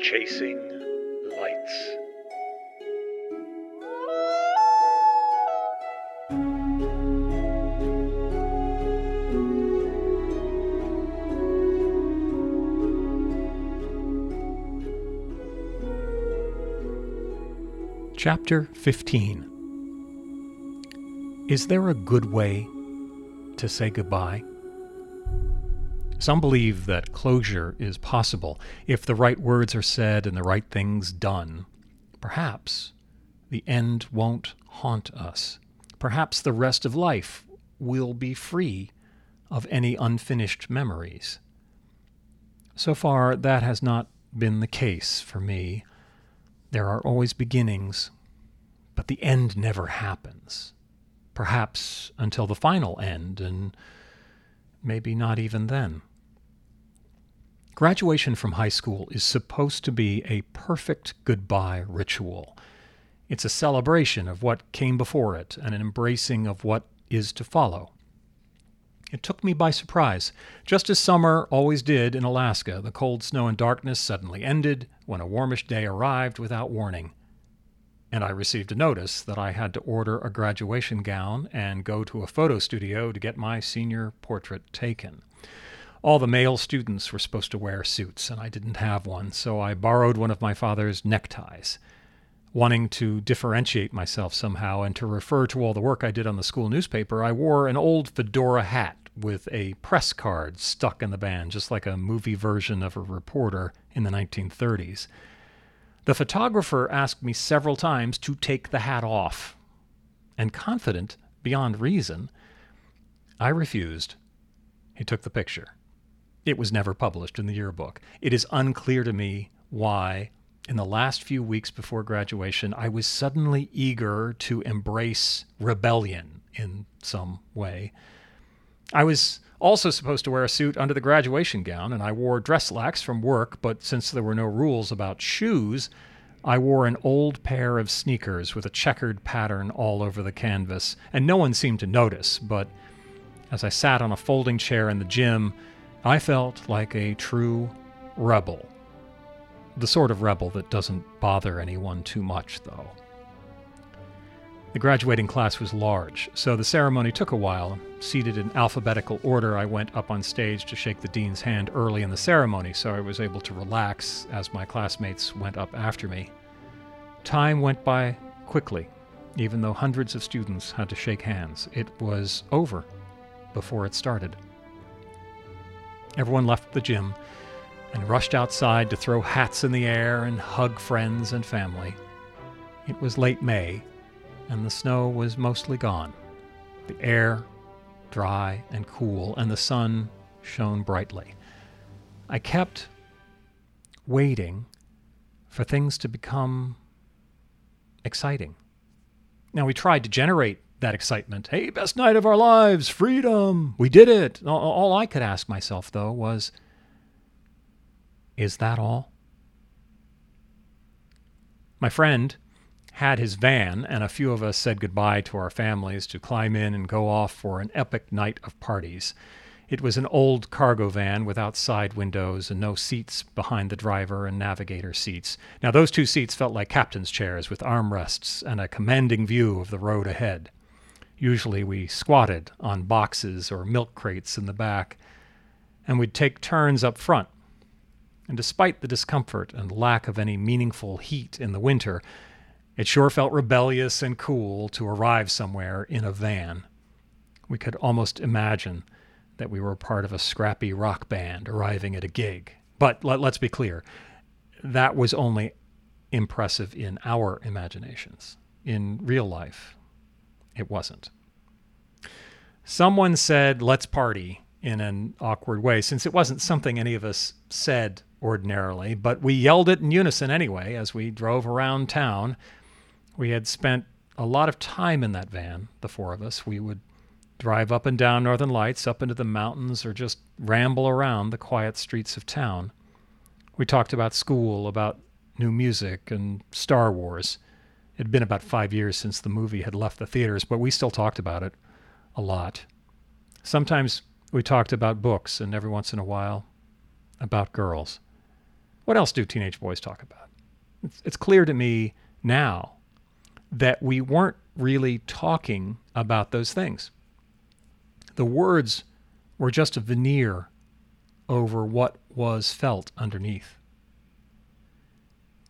Chasing Lights. Chapter 15 Is there a good way to say goodbye? Some believe that closure is possible if the right words are said and the right things done. Perhaps the end won't haunt us. Perhaps the rest of life will be free of any unfinished memories. So far, that has not been the case for me. There are always beginnings, but the end never happens. Perhaps until the final end, and maybe not even then. Graduation from high school is supposed to be a perfect goodbye ritual. It's a celebration of what came before it and an embracing of what is to follow. It took me by surprise. Just as summer always did in Alaska, the cold snow and darkness suddenly ended when a warmish day arrived without warning. And I received a notice that I had to order a graduation gown and go to a photo studio to get my senior portrait taken. All the male students were supposed to wear suits, and I didn't have one, so I borrowed one of my father's neckties. Wanting to differentiate myself somehow and to refer to all the work I did on the school newspaper, I wore an old fedora hat with a press card stuck in the band, just like a movie version of a reporter in the 1930s. The photographer asked me several times to take the hat off, and confident beyond reason, I refused. He took the picture. It was never published in the yearbook. It is unclear to me why, in the last few weeks before graduation, I was suddenly eager to embrace rebellion in some way. I was also supposed to wear a suit under the graduation gown, and I wore dress slacks from work, but since there were no rules about shoes, I wore an old pair of sneakers with a checkered pattern all over the canvas, and no one seemed to notice, but as I sat on a folding chair in the gym, I felt like a true rebel. The sort of rebel that doesn't bother anyone too much, though. The graduating class was large, so the ceremony took a while. Seated in alphabetical order, I went up on stage to shake the dean's hand early in the ceremony, so I was able to relax as my classmates went up after me. Time went by quickly, even though hundreds of students had to shake hands. It was over before it started. Everyone left the gym and rushed outside to throw hats in the air and hug friends and family. It was late May, and the snow was mostly gone. The air dry and cool, and the sun shone brightly. I kept waiting for things to become exciting. Now, we tried to generate that excitement. Hey, best night of our lives, freedom, we did it. All I could ask myself, though, was Is that all? My friend had his van, and a few of us said goodbye to our families to climb in and go off for an epic night of parties. It was an old cargo van without side windows and no seats behind the driver and navigator seats. Now, those two seats felt like captain's chairs with armrests and a commanding view of the road ahead. Usually we squatted on boxes or milk crates in the back, and we'd take turns up front. And despite the discomfort and lack of any meaningful heat in the winter, it sure felt rebellious and cool to arrive somewhere in a van. We could almost imagine that we were part of a scrappy rock band arriving at a gig. But let, us be clear, that was only impressive in our imaginations. In real life, it wasn't. Someone said, let's party in an awkward way, since it wasn't something any of us said ordinarily, but we yelled it in unison anyway as we drove around town. We had spent a lot of time in that van, the four of us. We would drive up and down Northern Lights, up into the mountains, or just ramble around the quiet streets of town. We talked about school, about new music, and Star Wars. It had been about five years since the movie had left the theaters, but we still talked about it a lot. Sometimes We talked about books and every once in a while about girls. What else do teenage boys talk about? It's, it's clear to me now that we weren't really talking about those things. The words were just a veneer over what was felt underneath.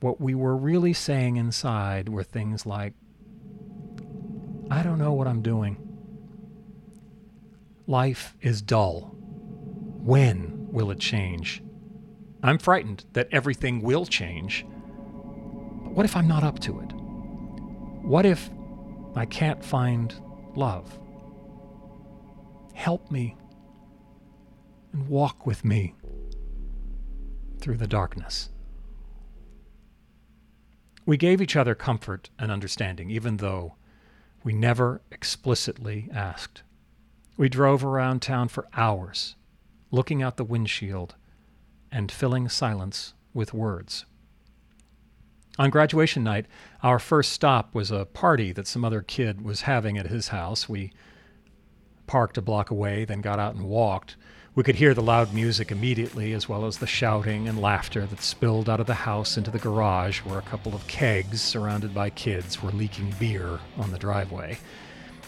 What we were really saying inside were things like, I don't know what I'm doing. Life is dull. When will it change? I'm frightened that everything will change. But what if I'm not up to it? What if I can't find love? Help me and walk with me through the darkness. We gave each other comfort and understanding, even though we never explicitly asked. We drove around town for hours, looking out the windshield and filling silence with words. On graduation night, our first stop was a party that some other kid was having at his house. We parked a block away, then got out and walked. We could hear the loud music immediately, as well as the shouting and laughter that spilled out of the house into the garage, where a couple of kegs, surrounded by kids, were leaking beer on the driveway.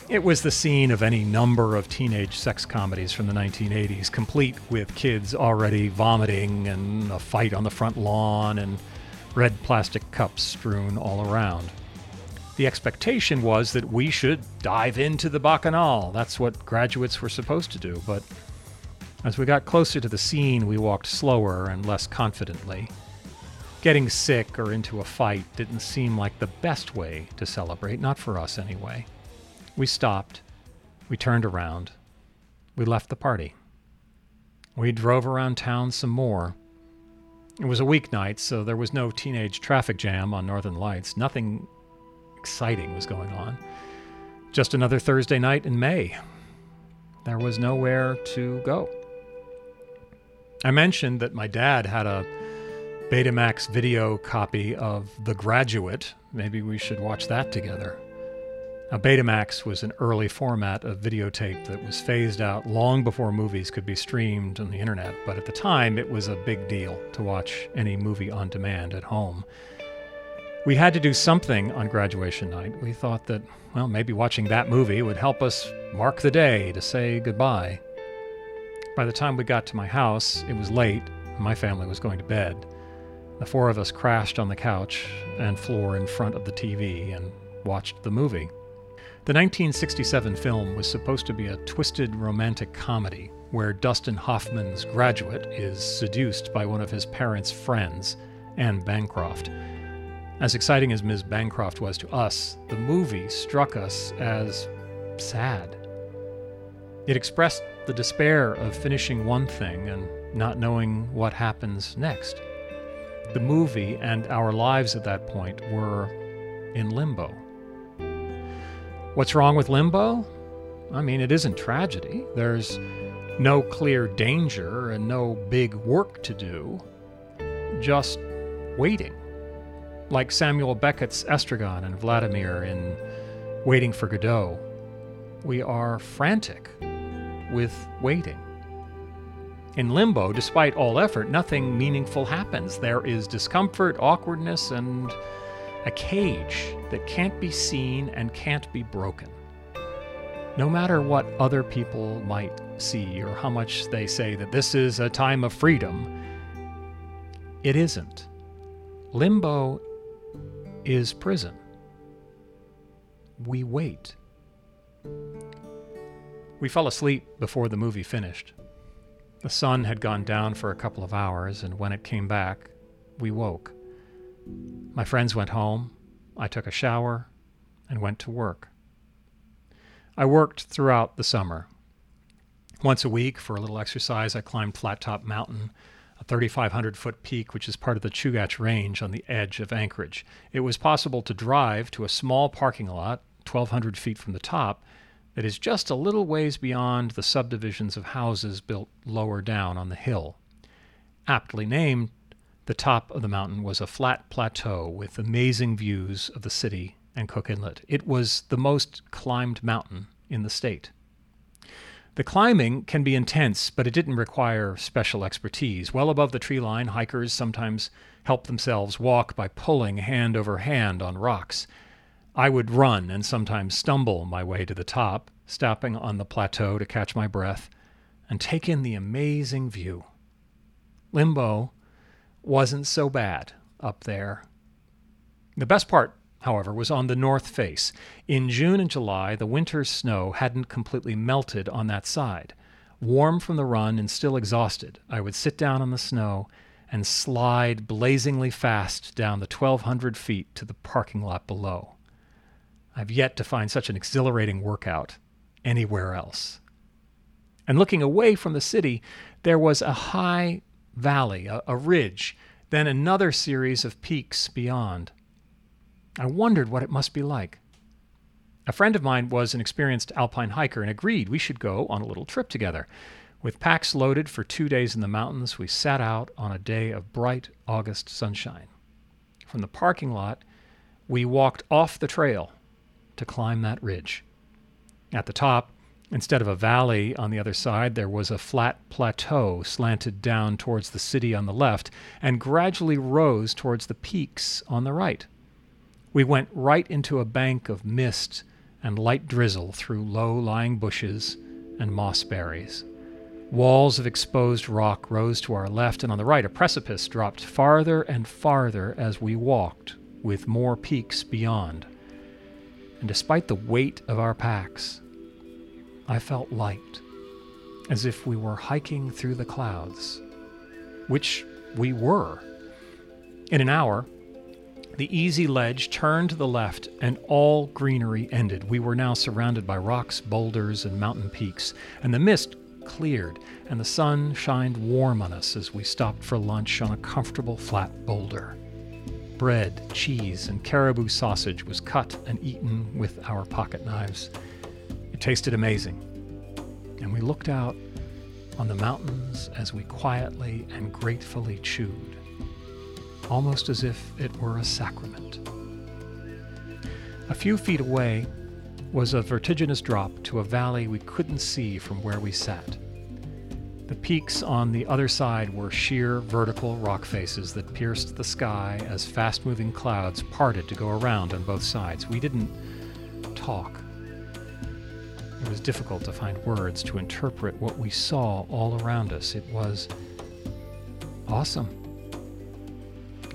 It was the scene of any number of teenage sex comedies from the 1980s, complete with kids already vomiting and a fight on the front lawn and red plastic cups strewn all around. The expectation was that we should dive into the bacchanal. That's what graduates were supposed to do, but as we got closer to the scene, we walked slower and less confidently. Getting sick or into a fight didn't seem like the best way to celebrate, not for us anyway. We stopped. We turned around. We left the party. We drove around town some more. It was a weeknight, so there was no teenage traffic jam on Northern Lights. Nothing exciting was going on. Just another Thursday night in May. There was nowhere to go. I mentioned that my dad had a Betamax video copy of The Graduate. Maybe we should watch that together. Now, Betamax was an early format of videotape that was phased out long before movies could be streamed on the internet, but at the time it was a big deal to watch any movie on demand at home. We had to do something on graduation night. We thought that, well, maybe watching that movie would help us mark the day to say goodbye. By the time we got to my house, it was late. My family was going to bed. The four of us crashed on the couch and floor in front of the TV and watched the movie. The 1967 film was supposed to be a twisted romantic comedy where Dustin Hoffman's graduate is seduced by one of his parents' friends, Anne Bancroft. As exciting as Ms. Bancroft was to us, the movie struck us as sad. It expressed the despair of finishing one thing and not knowing what happens next. The movie and our lives at that point were in limbo. What's wrong with limbo? I mean, it isn't tragedy. There's no clear danger and no big work to do, just waiting. Like Samuel Beckett's Estragon and Vladimir in Waiting for Godot. We are frantic with waiting. In limbo, despite all effort, nothing meaningful happens. There is discomfort, awkwardness, and a cage that can't be seen and can't be broken. No matter what other people might see or how much they say that this is a time of freedom, it isn't. Limbo is prison. We wait. We fell asleep before the movie finished. The sun had gone down for a couple of hours, and when it came back, we woke. My friends went home. I took a shower and went to work. I worked throughout the summer. Once a week, for a little exercise, I climbed Flat Top Mountain, a 3,500 foot peak which is part of the Chugach Range on the edge of Anchorage. It was possible to drive to a small parking lot, 1,200 feet from the top, that is just a little ways beyond the subdivisions of houses built lower down on the hill. Aptly named the top of the mountain was a flat plateau with amazing views of the city and Cook Inlet. It was the most climbed mountain in the state. The climbing can be intense, but it didn't require special expertise. Well above the tree line, hikers sometimes help themselves walk by pulling hand over hand on rocks. I would run and sometimes stumble my way to the top, stopping on the plateau to catch my breath and take in the amazing view. Limbo wasn't so bad up there. The best part, however, was on the north face. In June and July, the winter's snow hadn't completely melted on that side. Warm from the run and still exhausted, I would sit down on the snow and slide blazingly fast down the 1,200 feet to the parking lot below. I've yet to find such an exhilarating workout anywhere else. And looking away from the city, there was a high valley, a, a, ridge, then another series of peaks beyond. I wondered what it must be like. A friend of mine was an experienced alpine hiker and agreed we should go on a little trip together. With packs loaded for two days in the mountains, we set out on a day of bright August sunshine. From the parking lot, we walked off the trail to climb that ridge. At the top, instead of a valley on the other side, there was a flat plateau slanted down towards the city on the left and gradually rose towards the peaks on the right. We went right into a bank of mist and light drizzle through low lying bushes and mossberries. Walls of exposed rock rose to our left, and on the right, a precipice dropped farther and farther as we walked, with more peaks beyond and despite the weight of our packs, I felt light, as if we were hiking through the clouds, which we were. In an hour, the easy ledge turned to the left, and all greenery ended. We were now surrounded by rocks, boulders, and mountain peaks, and the mist cleared, and the sun shined warm on us as we stopped for lunch on a comfortable flat boulder. Bread, cheese, and caribou sausage was cut and eaten with our pocket knives. It tasted amazing, and we looked out on the mountains as we quietly and gratefully chewed, almost as if it were a sacrament. A few feet away was a vertiginous drop to a valley we couldn't see from where we sat. The peaks on the other side were sheer vertical rock faces that pierced the sky as fast moving clouds parted to go around on both sides. We didn't talk. It was difficult to find words to interpret what we saw all around us. It was awesome.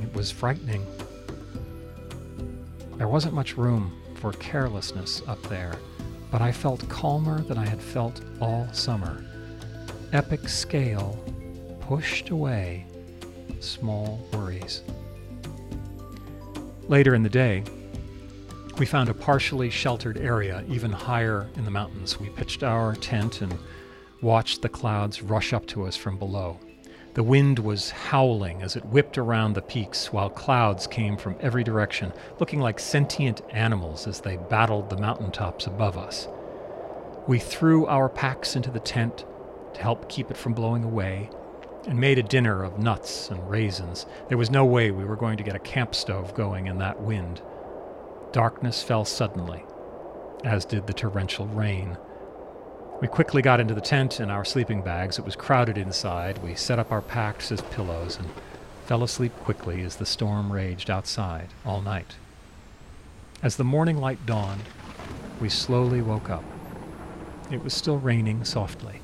It was frightening. There wasn't much room for carelessness up there, but I felt calmer than I had felt all summer epic scale pushed away small worries. Later in the day, we found a partially sheltered area even higher in the mountains. We pitched our tent and watched the clouds rush up to us from below. The wind was howling as it whipped around the peaks, while clouds came from every direction, looking like sentient animals as they battled the mountaintops above us. We threw our packs into the tent to help keep it from blowing away, and made a dinner of nuts and raisins. There was no way we were going to get a camp stove going in that wind. Darkness fell suddenly, as did the torrential rain. We quickly got into the tent and our sleeping bags. It was crowded inside. We set up our packs as pillows and fell asleep quickly as the storm raged outside all night. As the morning light dawned, we slowly woke up. It was still raining softly.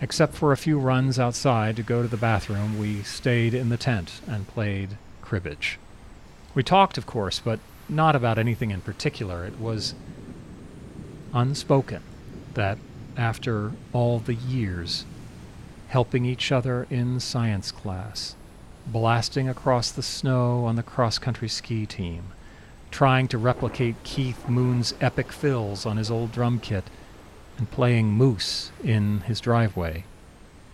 Except for a few runs outside to go to the bathroom, we stayed in the tent and played cribbage. We talked, of course, but not about anything in particular. It was unspoken that after all the years, helping each other in science class, blasting across the snow on the cross country ski team, trying to replicate Keith Moon's epic fills on his old drum kit, and playing Moose in his driveway.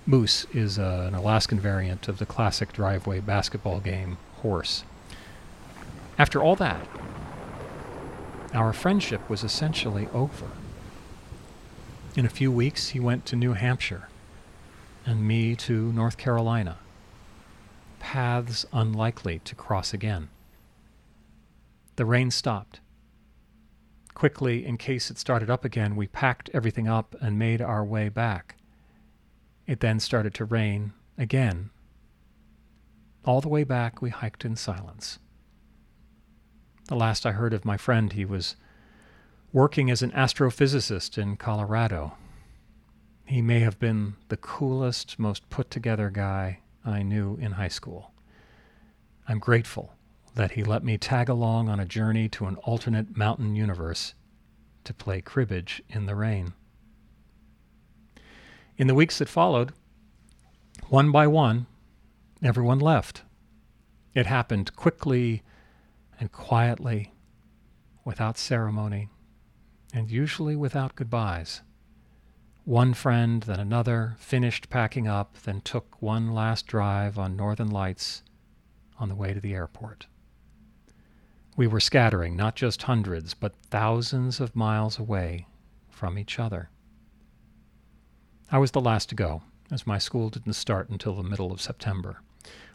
Moose is uh, an Alaskan variant of the classic driveway basketball game, Horse. After all that, our friendship was essentially over. In a few weeks, he went to New Hampshire, and me to North Carolina. Paths unlikely to cross again. The rain stopped. Quickly, in case it started up again, we packed everything up and made our way back. It then started to rain again. All the way back, we hiked in silence. The last I heard of my friend, he was working as an astrophysicist in Colorado. He may have been the coolest, most put together guy I knew in high school. I'm grateful that he let me tag along on a journey to an alternate mountain universe to play cribbage in the rain. In the weeks that followed, one by one, everyone left. It happened quickly and quietly, without ceremony, and usually without goodbyes. One friend, then another, finished packing up, then took one last drive on Northern Lights on the way to the airport. We were scattering not just hundreds, but thousands of miles away from each other. I was the last to go, as my school didn't start until the middle of September.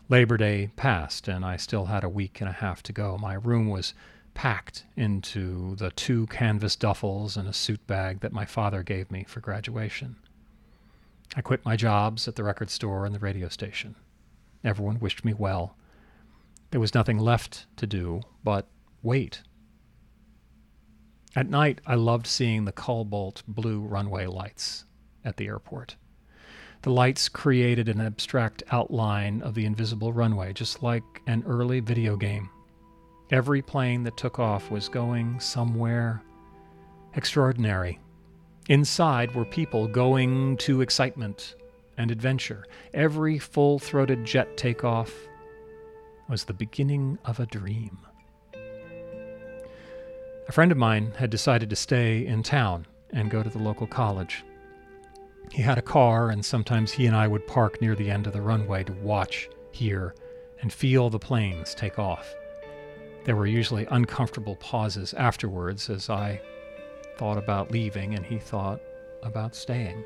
Labor Day passed, and I still had a week and a half to go. My room was packed into the two canvas duffels and a suit bag that my father gave me for graduation. I quit my jobs at the record store and the radio station. Everyone wished me well. There was nothing left to do but wait. At night, I loved seeing the cobalt blue runway lights at the airport. The lights created an abstract outline of the invisible runway, just like an early video game. Every plane that took off was going somewhere extraordinary. Inside were people going to excitement and adventure. Every full throated jet takeoff was the beginning of a dream. A friend of mine had decided to stay in town and go to the local college. He had a car, and sometimes he and I would park near the end of the runway to watch, hear, and feel the planes take off. There were usually uncomfortable pauses afterwards as I thought about leaving and he thought about staying.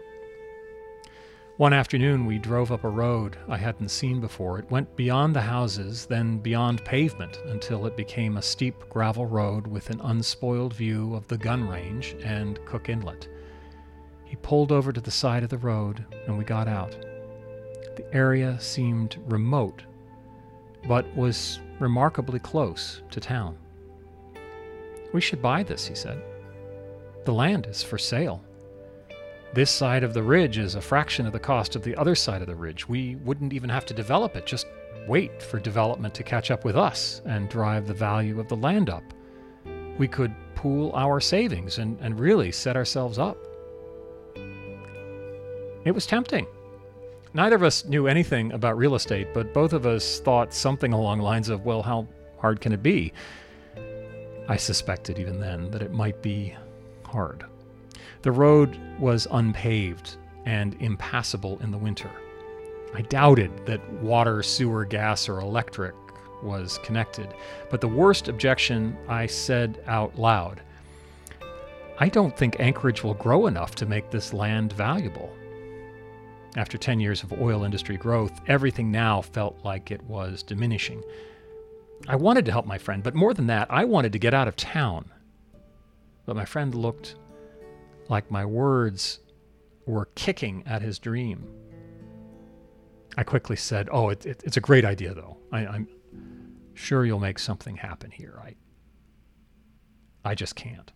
One afternoon, we drove up a road I hadn't seen before. It went beyond the houses, then beyond pavement, until it became a steep gravel road with an unspoiled view of the gun range and Cook Inlet. Pulled over to the side of the road, and we got out. The area seemed remote, but was remarkably close to town. We should buy this, he said. The land is for sale. This side of the ridge is a fraction of the cost of the other side of the ridge. We wouldn't even have to develop it, just wait for development to catch up with us and drive the value of the land up. We could pool our savings and, and really set ourselves up. It was tempting. Neither of us knew anything about real estate, but both of us thought something along the lines of, well, how hard can it be? I suspected even then that it might be hard. The road was unpaved and impassable in the winter. I doubted that water, sewer, gas, or electric was connected. But the worst objection I said out loud I don't think Anchorage will grow enough to make this land valuable. After 10 years of oil industry growth, everything now felt like it was diminishing. I wanted to help my friend, but more than that, I wanted to get out of town. But my friend looked like my words were kicking at his dream. I quickly said, "Oh, it, it, it's a great idea, though. I, I'm sure you'll make something happen here. I, I just can't."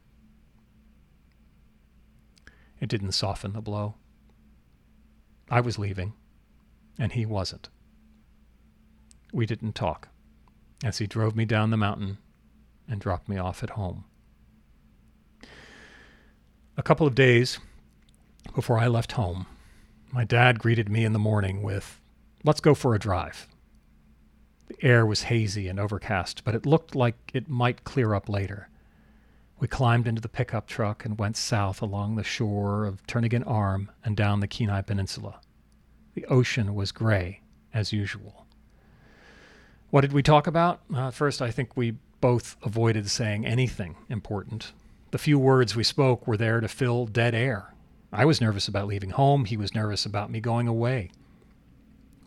It didn't soften the blow. I was leaving, and he wasn't. We didn't talk as he drove me down the mountain and dropped me off at home. A couple of days before I left home, my dad greeted me in the morning with, Let's go for a drive. The air was hazy and overcast, but it looked like it might clear up later. We climbed into the pickup truck and went south along the shore of Turnagain Arm and down the Kenai Peninsula. The ocean was gray, as usual. What did we talk about? Uh, first, I think we both avoided saying anything important. The few words we spoke were there to fill dead air. I was nervous about leaving home. He was nervous about me going away.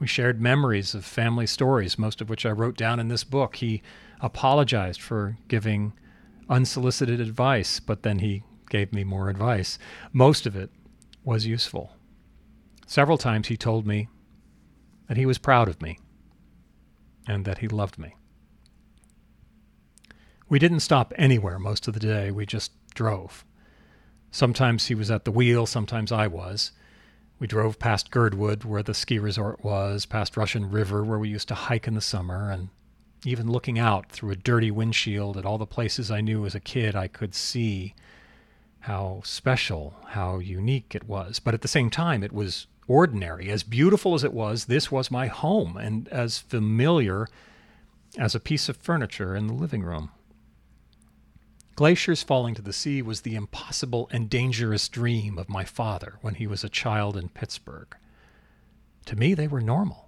We shared memories of family stories, most of which I wrote down in this book. He apologized for giving unsolicited advice, but then he gave me more advice. Most of it was useful. Several times he told me that he was proud of me and that he loved me. We didn't stop anywhere most of the day, we just drove. Sometimes he was at the wheel, sometimes I was. We drove past Girdwood, where the ski resort was, past Russian River, where we used to hike in the summer, and even looking out through a dirty windshield at all the places I knew as a kid, I could see how special, how unique it was. But at the same time, it was ordinary. As beautiful as it was, this was my home, and as familiar as a piece of furniture in the living room. Glaciers falling to the sea was the impossible and dangerous dream of my father when he was a child in Pittsburgh. To me, they were normal.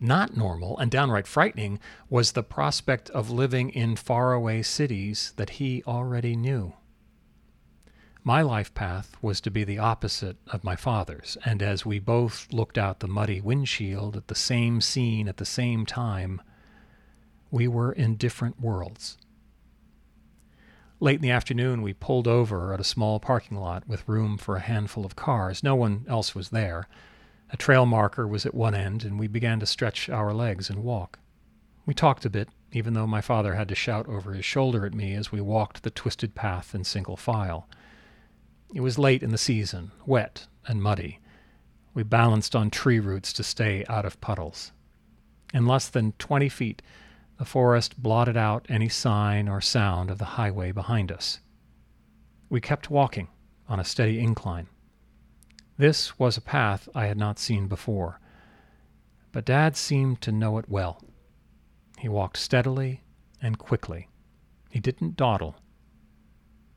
Not normal and downright frightening was the prospect of living in faraway cities that he already knew. My life path was to be the opposite of my father's, and as we both looked out the muddy windshield at the same scene at the same time, we were in different worlds. Late in the afternoon, we pulled over at a small parking lot with room for a handful of cars. No one else was there. A trail marker was at one end, and we began to stretch our legs and walk. We talked a bit, even though my father had to shout over his shoulder at me as we walked the twisted path in single file. It was late in the season, wet and muddy. We balanced on tree roots to stay out of puddles. In less than twenty feet, the forest blotted out any sign or sound of the highway behind us. We kept walking on a steady incline. This was a path I had not seen before, but Dad seemed to know it well. He walked steadily and quickly. He didn't dawdle.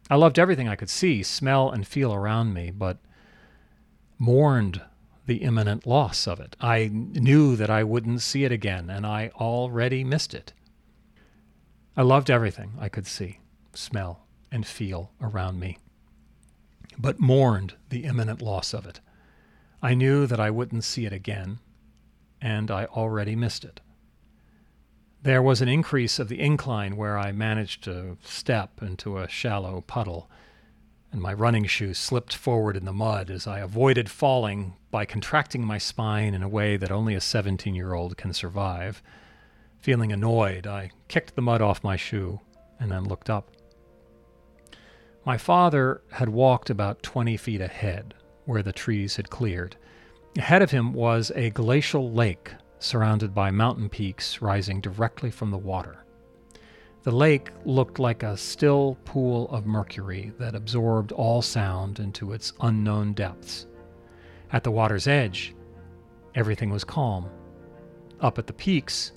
I loved everything I could see, smell, and feel around me, but mourned the imminent loss of it. I knew that I wouldn't see it again, and I already missed it. I loved everything I could see, smell, and feel around me, but mourned the imminent loss of it. I knew that I wouldn't see it again, and I already missed it. There was an increase of the incline where I managed to step into a shallow puddle and my running shoe slipped forward in the mud as I avoided falling by contracting my spine in a way that only a 17 year old can survive. Feeling annoyed, I kicked the mud off my shoe and then looked up. My father had walked about 20 feet ahead, where the trees had cleared. Ahead of him was a glacial lake surrounded by mountain peaks rising directly from the water. The lake looked like a still pool of mercury that absorbed all sound into its unknown depths. At the water's edge, everything was calm. Up at the peaks,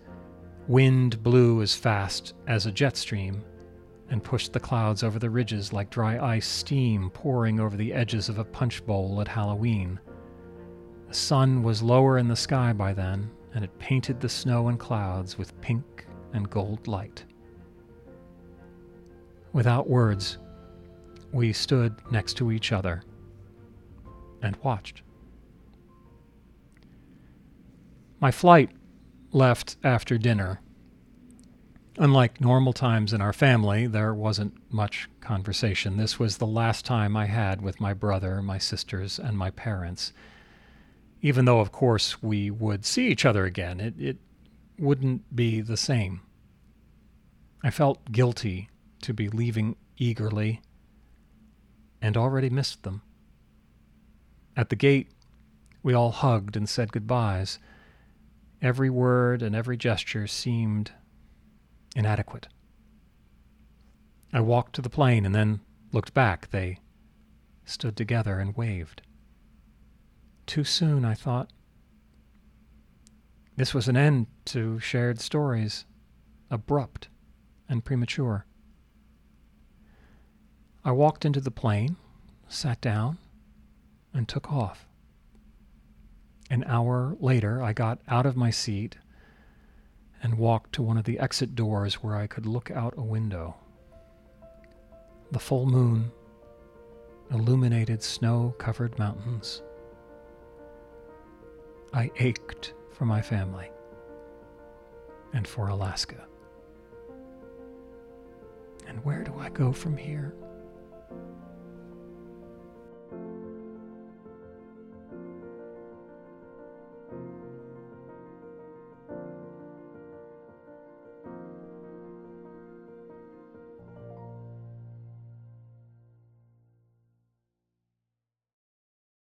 wind blew as fast as a jet stream and pushed the clouds over the ridges like dry ice steam pouring over the edges of a punch bowl at Halloween. The sun was lower in the sky by then, and it painted the snow and clouds with pink and gold light. Without words, we stood next to each other and watched. My flight left after dinner. Unlike normal times in our family, there wasn't much conversation. This was the last time I had with my brother, my sisters, and my parents. Even though, of course, we would see each other again, it, it wouldn't be the same. I felt guilty to be leaving eagerly and already missed them. At the gate, we all hugged and said goodbyes. Every word and every gesture seemed inadequate. I walked to the plane and then looked back. They stood together and waved. Too soon, I thought. This was an end to shared stories, abrupt and premature. I walked into the plane, sat down, and took off. An hour later, I got out of my seat and walked to one of the exit doors where I could look out a window. The full moon illuminated snow covered mountains. I ached for my family and for Alaska. And where do I go from here?